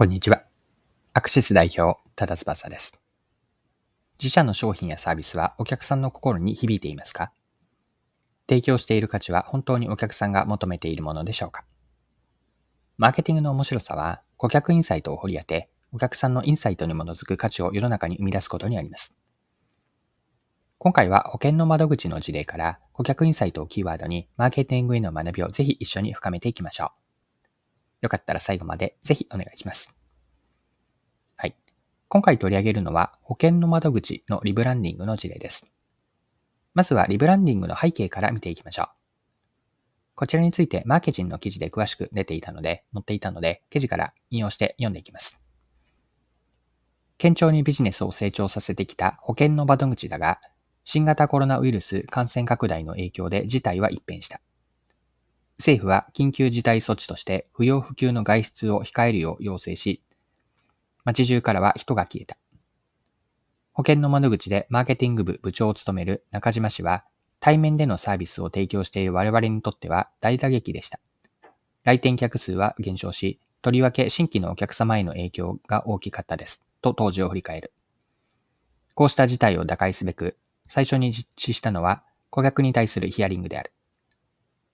こんにちは。アクシス代表、多田翼です。自社の商品やサービスはお客さんの心に響いていますか？提供している価値は本当にお客さんが求めているものでしょうか？マーケティングの面白さは、顧客インサイトを掘り当て、お客さんのインサイトに基づく価値を世の中に生み出すことにあります。今回は保険の窓口の事例から顧客インサイトをキーワードにマーケティングへの学びをぜひ一緒に深めていきましょう。よかったら最後までぜひお願いします。はい。今回取り上げるのは保険の窓口のリブランディングの事例です。まずはリブランディングの背景から見ていきましょう。こちらについてマーケティンの記事で詳しく出ていたので、載っていたので、記事から引用して読んでいきます。堅調にビジネスを成長させてきた保険の窓口だが、新型コロナウイルス感染拡大の影響で事態は一変した。政府は緊急事態措置として不要不急の外出を控えるよう要請し、街中からは人が消えた。保険の窓口でマーケティング部部長を務める中島氏は、対面でのサービスを提供している我々にとっては大打撃でした。来店客数は減少し、とりわけ新規のお客様への影響が大きかったです。と当時を振り返る。こうした事態を打開すべく、最初に実施したのは顧客に対するヒアリングである。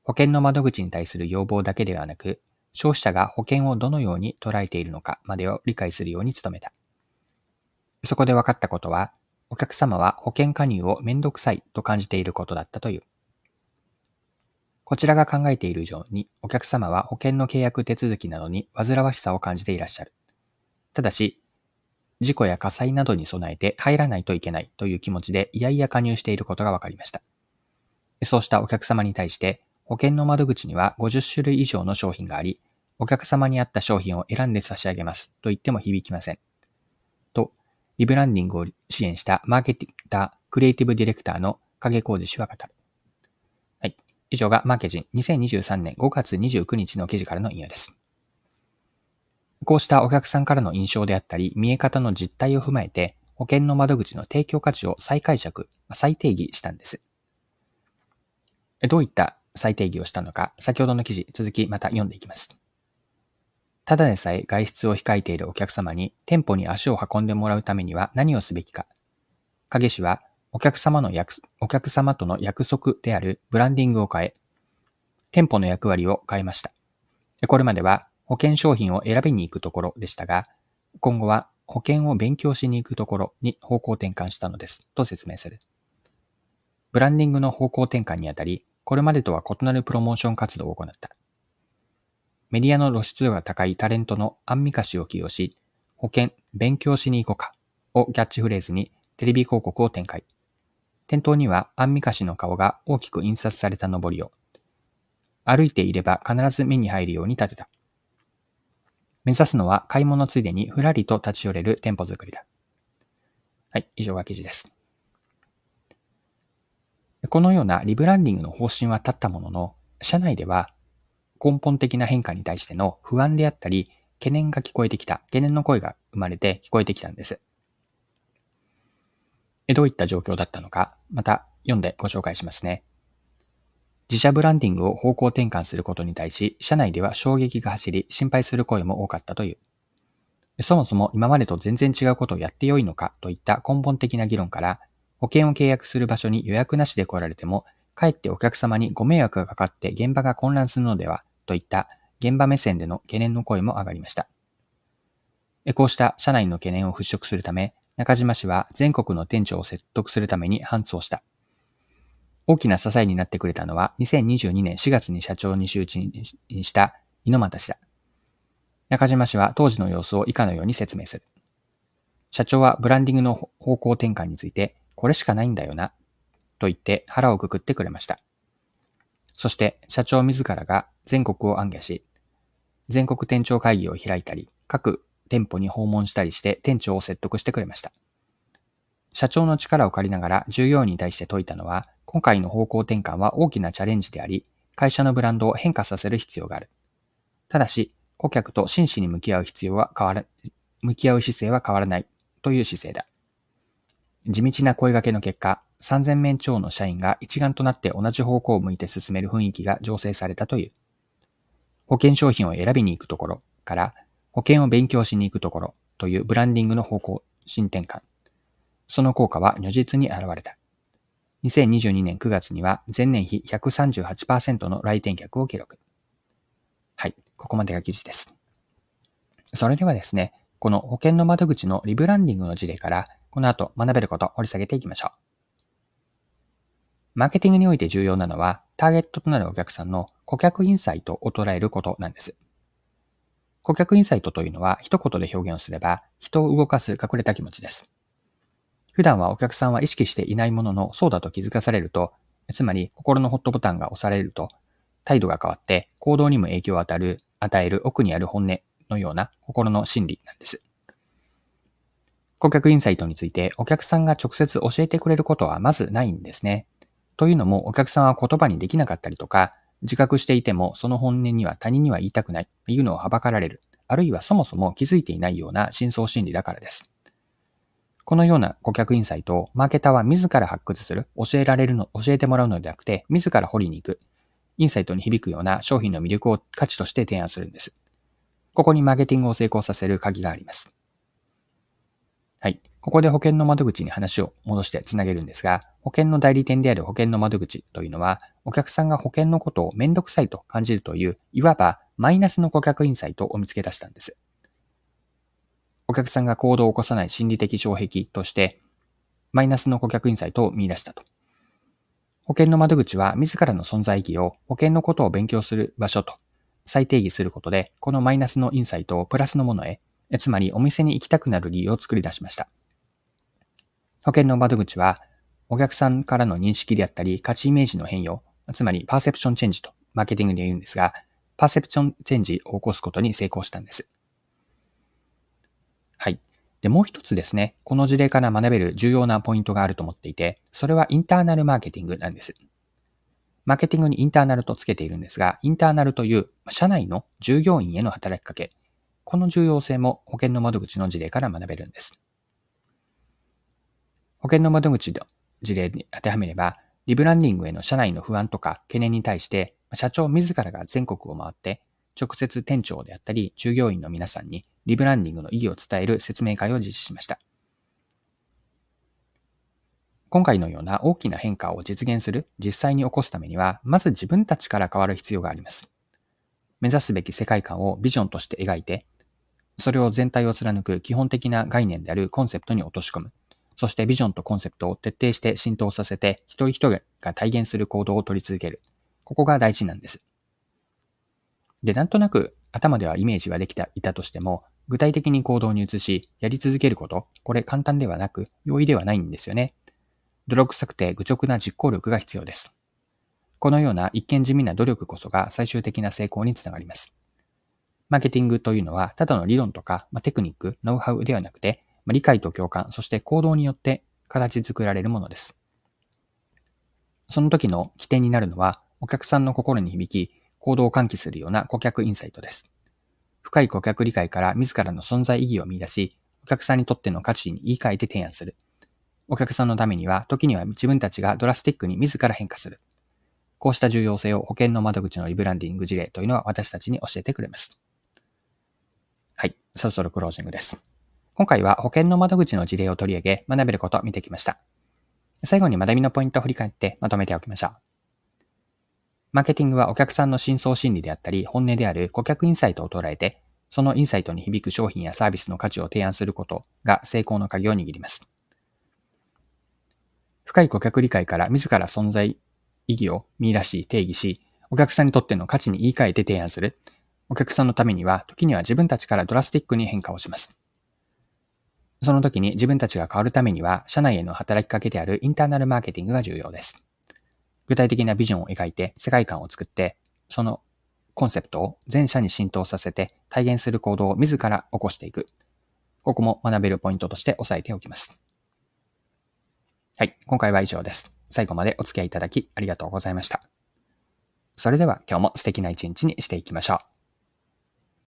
保険の窓口に対する要望だけではなく、消費者が保険をどのように捉えているのかまでを理解するように努めた。そこで分かったことは、お客様は保険加入をめんどくさいと感じていることだったという。こちらが考えている以上に、お客様は保険の契約手続きなどに煩わしさを感じていらっしゃる。ただし、事故や火災などに備えて入らないといけないという気持ちでいやいや加入していることが分かりました。そうしたお客様に対して、保険の窓口には50種類以上の商品があり、お客様に合った商品を選んで差し上げますと言っても響きません。と、リブランディングを支援したマーケティター、クリエイティブディレクターの影浩二氏は語る。はい。以上がマーケジン2023年5月29日の記事からの引用です。こうしたお客さんからの印象であったり、見え方の実態を踏まえて、保険の窓口の提供価値を再解釈、再定義したんです。どういった再定義をしたのか、先ほどの記事、続きまた読んでいきます。ただでさえ外出を控えているお客様に店舗に足を運んでもらうためには何をすべきか。影氏はお客様の約、お客様との約束であるブランディングを変え、店舗の役割を変えました。これまでは保険商品を選びに行くところでしたが、今後は保険を勉強しに行くところに方向転換したのです、と説明する。ブランディングの方向転換にあたり、これまでとは異なるプロモーション活動を行った。メディアの露出度が高いタレントのアンミカ氏を起用し、保険、勉強しに行こうかをキャッチフレーズにテレビ広告を展開。店頭にはアンミカ氏の顔が大きく印刷された上りを、歩いていれば必ず目に入るように立てた。目指すのは買い物ついでにふらりと立ち寄れる店舗作りだ。はい、以上が記事です。このようなリブランディングの方針は立ったものの、社内では根本的な変化に対しての不安であったり、懸念が聞こえてきた、懸念の声が生まれて聞こえてきたんです。どういった状況だったのか、また読んでご紹介しますね。自社ブランディングを方向転換することに対し、社内では衝撃が走り、心配する声も多かったという。そもそも今までと全然違うことをやってよいのかといった根本的な議論から、保険を契約する場所に予約なしで来られても、かえってお客様にご迷惑がかかって現場が混乱するのでは、といった現場目線での懸念の声も上がりました。こうした社内の懸念を払拭するため、中島氏は全国の店長を説得するために搬送した。大きな支えになってくれたのは2022年4月に社長に周知にした猪俣氏だ。中島氏は当時の様子を以下のように説明する。社長はブランディングの方向転換についてこれしかないんだよな、と言って腹をくくってくれました。そして社長自らが全国を暗記し、全国店長会議を開いたり、各店舗に訪問したりして店長を説得してくれました。社長の力を借りながら従業員に対して説いたのは、今回の方向転換は大きなチャレンジであり、会社のブランドを変化させる必要がある。ただし、顧客と真摯に向き合う必要は変わら、向き合う姿勢は変わらないという姿勢だ。地道な声掛けの結果、3000名超の社員が一丸となって同じ方向を向いて進める雰囲気が醸成されたという。保険商品を選びに行くところから、保険を勉強しに行くところというブランディングの方向新転換。その効果は如実に現れた。2022年9月には前年比138%の来店客を記録。はい、ここまでが記事です。それではですね、この保険の窓口のリブランディングの事例から、この後学べること掘り下げていきましょう。マーケティングにおいて重要なのは、ターゲットとなるお客さんの顧客インサイトを捉えることなんです。顧客インサイトというのは、一言で表現をすれば、人を動かす隠れた気持ちです。普段はお客さんは意識していないものの、そうだと気づかされると、つまり心のホットボタンが押されると、態度が変わって行動にも影響を与える、与える奥にある本音のような心の心理なんです。顧客インサイトについてお客さんが直接教えてくれることはまずないんですね。というのもお客さんは言葉にできなかったりとか、自覚していてもその本音には他人には言いたくないというのをはばかられる、あるいはそもそも気づいていないような深層心理だからです。このような顧客インサイトをマーケターは自ら発掘する、教えられるの、教えてもらうのではなくて、自ら掘りに行く、インサイトに響くような商品の魅力を価値として提案するんです。ここにマーケティングを成功させる鍵があります。はい。ここで保険の窓口に話を戻してつなげるんですが、保険の代理店である保険の窓口というのは、お客さんが保険のことをめんどくさいと感じるという、いわばマイナスの顧客インサイトを見つけ出したんです。お客さんが行動を起こさない心理的障壁として、マイナスの顧客インサイトを見出したと。保険の窓口は自らの存在意義を保険のことを勉強する場所と再定義することで、このマイナスのインサイトをプラスのものへ、つまりお店に行きたくなる理由を作り出しました。保険の窓口は、お客さんからの認識であったり、価値イメージの変容、つまりパーセプションチェンジとマーケティングで言うんですが、パーセプションチェンジを起こすことに成功したんです。はい。で、もう一つですね、この事例から学べる重要なポイントがあると思っていて、それはインターナルマーケティングなんです。マーケティングにインターナルとつけているんですが、インターナルという社内の従業員への働きかけ、この重要性も保険の窓口の事例から学べるんです。保険の窓口の事例に当てはめれば、リブランディングへの社内の不安とか懸念に対して、社長自らが全国を回って、直接店長であったり従業員の皆さんにリブランディングの意義を伝える説明会を実施しました。今回のような大きな変化を実現する、実際に起こすためには、まず自分たちから変わる必要があります。目指すべき世界観をビジョンとして描いて、それを全体を貫く基本的な概念であるコンセプトに落とし込む。そしてビジョンとコンセプトを徹底して浸透させて、一人一人が体現する行動を取り続ける。ここが大事なんです。で、なんとなく頭ではイメージはできていたとしても、具体的に行動に移し、やり続けること、これ簡単ではなく、容易ではないんですよね。泥臭くて愚直な実行力が必要です。このような一見地味な努力こそが最終的な成功につながります。マーケティングというのは、ただの理論とか、まあ、テクニック、ノウハウではなくて、まあ、理解と共感、そして行動によって形作られるものです。その時の起点になるのは、お客さんの心に響き、行動を喚起するような顧客インサイトです。深い顧客理解から自らの存在意義を見出し、お客さんにとっての価値に言い換えて提案する。お客さんのためには、時には自分たちがドラスティックに自ら変化する。こうした重要性を保険の窓口のリブランディング事例というのは私たちに教えてくれます。はい、そろそろクロージングです。今回は保険の窓口の事例を取り上げ学べることを見てきました。最後に学びのポイントを振り返ってまとめておきましょう。マーケティングはお客さんの深層心理であったり、本音である顧客インサイトを捉えて、そのインサイトに響く商品やサービスの価値を提案することが成功の鍵を握ります。深い顧客理解から自ら存在意義を見出し定義し、お客さんにとっての価値に言い換えて提案する。お客さんのためには、時には自分たちからドラスティックに変化をします。その時に自分たちが変わるためには、社内への働きかけであるインターナルマーケティングが重要です。具体的なビジョンを描いて世界観を作って、そのコンセプトを全社に浸透させて体現する行動を自ら起こしていく。ここも学べるポイントとして押さえておきます。はい、今回は以上です。最後までお付き合いいただきありがとうございました。それでは今日も素敵な一日にしていきましょう。